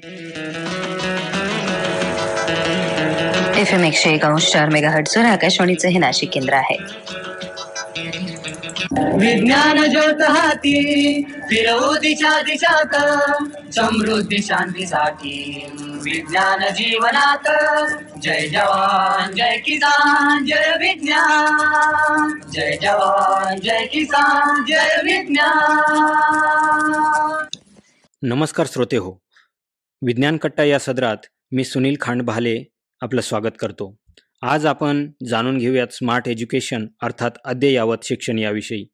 F M एकशे एक अंश चार मेगा हर्टसवर आकाशवाणीचं हे नाशिक केंद्र आहे. विज्ञान ज्योत हाती फिरवू दिशा दिशात समृद्धी शांतीसाठी. विज्ञान जीवनात जय जवान जय किसान जय विज्ञान. जय जवान जय किसान जय विज्ञान. नमस्कार श्रोते हो विज्ञान कट्टा या सदरात मी सुनील खांडभाले आपलं स्वागत करतो. आज आपण जाणून घेऊयात स्मार्ट एज्युकेशन अर्थात अद्ययावत शिक्षण याविषयी.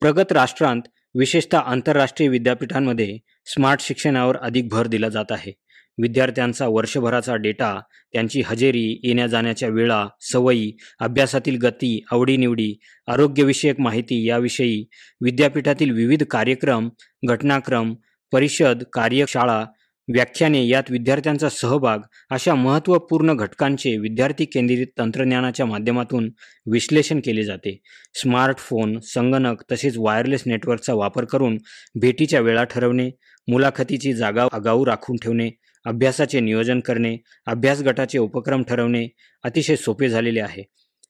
प्रगत राष्ट्रांत विशेषतः आंतरराष्ट्रीय विद्यापीठांमध्ये स्मार्ट शिक्षणावर अधिक भर दिला जात आहे. विद्यार्थ्यांचा वर्षभराचा डेटा त्यांची हजेरी येण्या जाण्याच्या वेळा सवयी अभ्यासातील गती आवडीनिवडी आरोग्यविषयक माहिती याविषयी विद्यापीठातील विविध कार्यक्रम घटनाक्रम परिषद कार्यशाळा व्याख्याने यात विद्यार्थ्यांचा सहभाग अशा महत्त्वपूर्ण घटकांचे विद्यार्थी केंद्रित तंत्रज्ञानाच्या माध्यमातून विश्लेषण केले जाते. स्मार्टफोन संगणक तसेच वायरलेस नेटवर्कचा वापर करून भेटीच्या वेळा ठरवणे मुलाखतीची जागा आगाऊ राखून ठेवणे अभ्यासाचे नियोजन करणे अभ्यास गटाचे उपक्रम ठरवणे अतिशय सोपे झालेले आहे.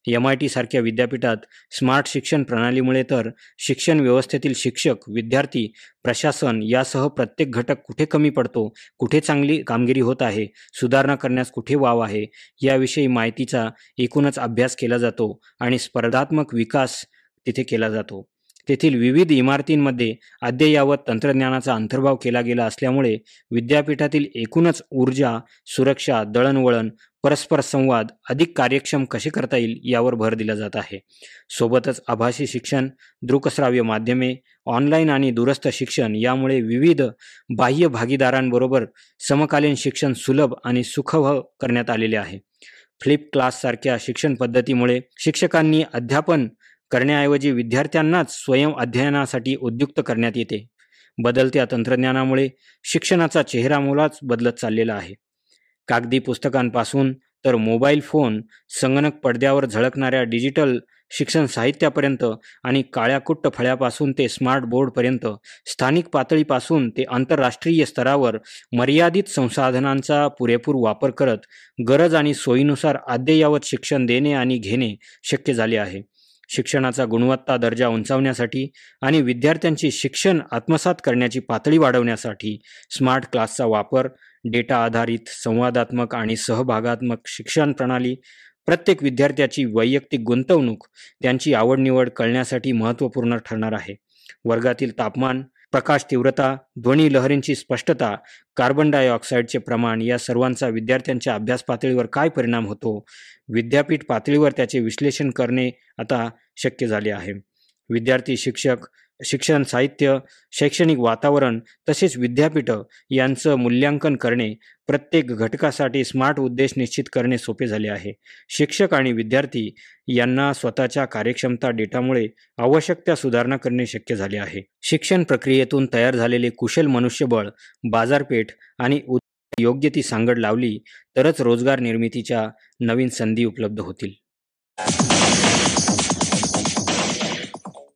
एम आय टी सारख्या विद्यापीठात स्मार्ट शिक्षण प्रणालीमुळे तर शिक्षण व्यवस्थेतील शिक्षक विद्यार्थी प्रशासन यासह प्रत्येक घटक कुठे कमी पडतो कुठे चांगली कामगिरी होत आहे सुधारणा करण्यास कुठे वाव आहे याविषयी माहितीचा एकूणच अभ्यास केला जातो आणि स्पर्धात्मक विकास तिथे केला जातो. तेथील विविध इमारतींमध्ये अद्ययावत तंत्रज्ञानाचा अंतर्भाव केला गेला असल्यामुळे विद्यापीठातील एकूणच ऊर्जा सुरक्षा दळणवळण परस्पर संवाद अधिक कार्यक्षम कसे करता येईल यावर भर दिला जात आहे. सोबतच आभासी शिक्षण दृकश्राव्य माध्यमे ऑनलाईन आणि दूरस्थ शिक्षण यामुळे विविध बाह्य भागीदारांबरोबर समकालीन शिक्षण सुलभ आणि सुखव करण्यात आलेले आहे. फ्लिप क्लाससारख्या शिक्षण पद्धतीमुळे शिक्षकांनी अध्यापन करण्याऐवजी विद्यार्थ्यांनाच स्वयं अध्ययनासाठी उद्युक्त करण्यात येते. बदलत्या तंत्रज्ञानामुळे शिक्षणाचा चेहरा मुलाच बदलत चाललेला आहे. कागदी पुस्तकांपासून तर मोबाईल फोन संगणक पडद्यावर झळकणाऱ्या डिजिटल शिक्षण साहित्यापर्यंत आणि काळ्याकुट्ट फळ्यापासून ते स्मार्ट बोर्डपर्यंत स्थानिक पातळीपासून ते आंतरराष्ट्रीय स्तरावर मर्यादित संसाधनांचा पुरेपूर वापर करत गरज आणि सोयीनुसार अद्ययावत शिक्षण देणे आणि घेणे शक्य झाले आहे. शिक्षणाचा गुणवत्ता दर्जा उंचावण्यासाठी आणि विद्यार्थ्यांची शिक्षण आत्मसात करण्याची पातळी वाढवण्यासाठी स्मार्ट क्लासचा वापर डेटा आधारित संवादात्मक आणि सहभागात्मक शिक्षण प्रणाली प्रत्येक विद्यार्थ्याची वैयक्तिक गुंतवणूक त्यांची आवडनिवड कळण्यासाठी महत्त्वपूर्ण ठरणार आहे. वर्गातील तापमान प्रकाश तीव्रता ध्वनी लहरींची स्पष्टता कार्बन डायऑक्साईडचे प्रमाण या सर्वांचा विद्यार्थ्यांच्या अभ्यास पातळीवर काय परिणाम होतो? विद्यापीठ पातळीवर त्याचे विश्लेषण करणे आता शक्य झाले आहे. विद्यार्थी शिक्षक शिक्षण साहित्य शैक्षणिक वातावरण तसेच विद्यापीठं यांचं मूल्यांकन करणे प्रत्येक घटकासाठी स्मार्ट उद्देश निश्चित करणे सोपे झाले आहे. शिक्षक आणि विद्यार्थी यांना स्वतःच्या कार्यक्षमता डेटामुळे आवश्यक त्या सुधारणा करणे शक्य झाले आहे. शिक्षण प्रक्रियेतून तयार झालेले कुशल मनुष्यबळ बाजारपेठ आणि योग्य ती सांगड लावली तरच रोजगार निर्मितीच्या नवीन संधी उपलब्ध होतील.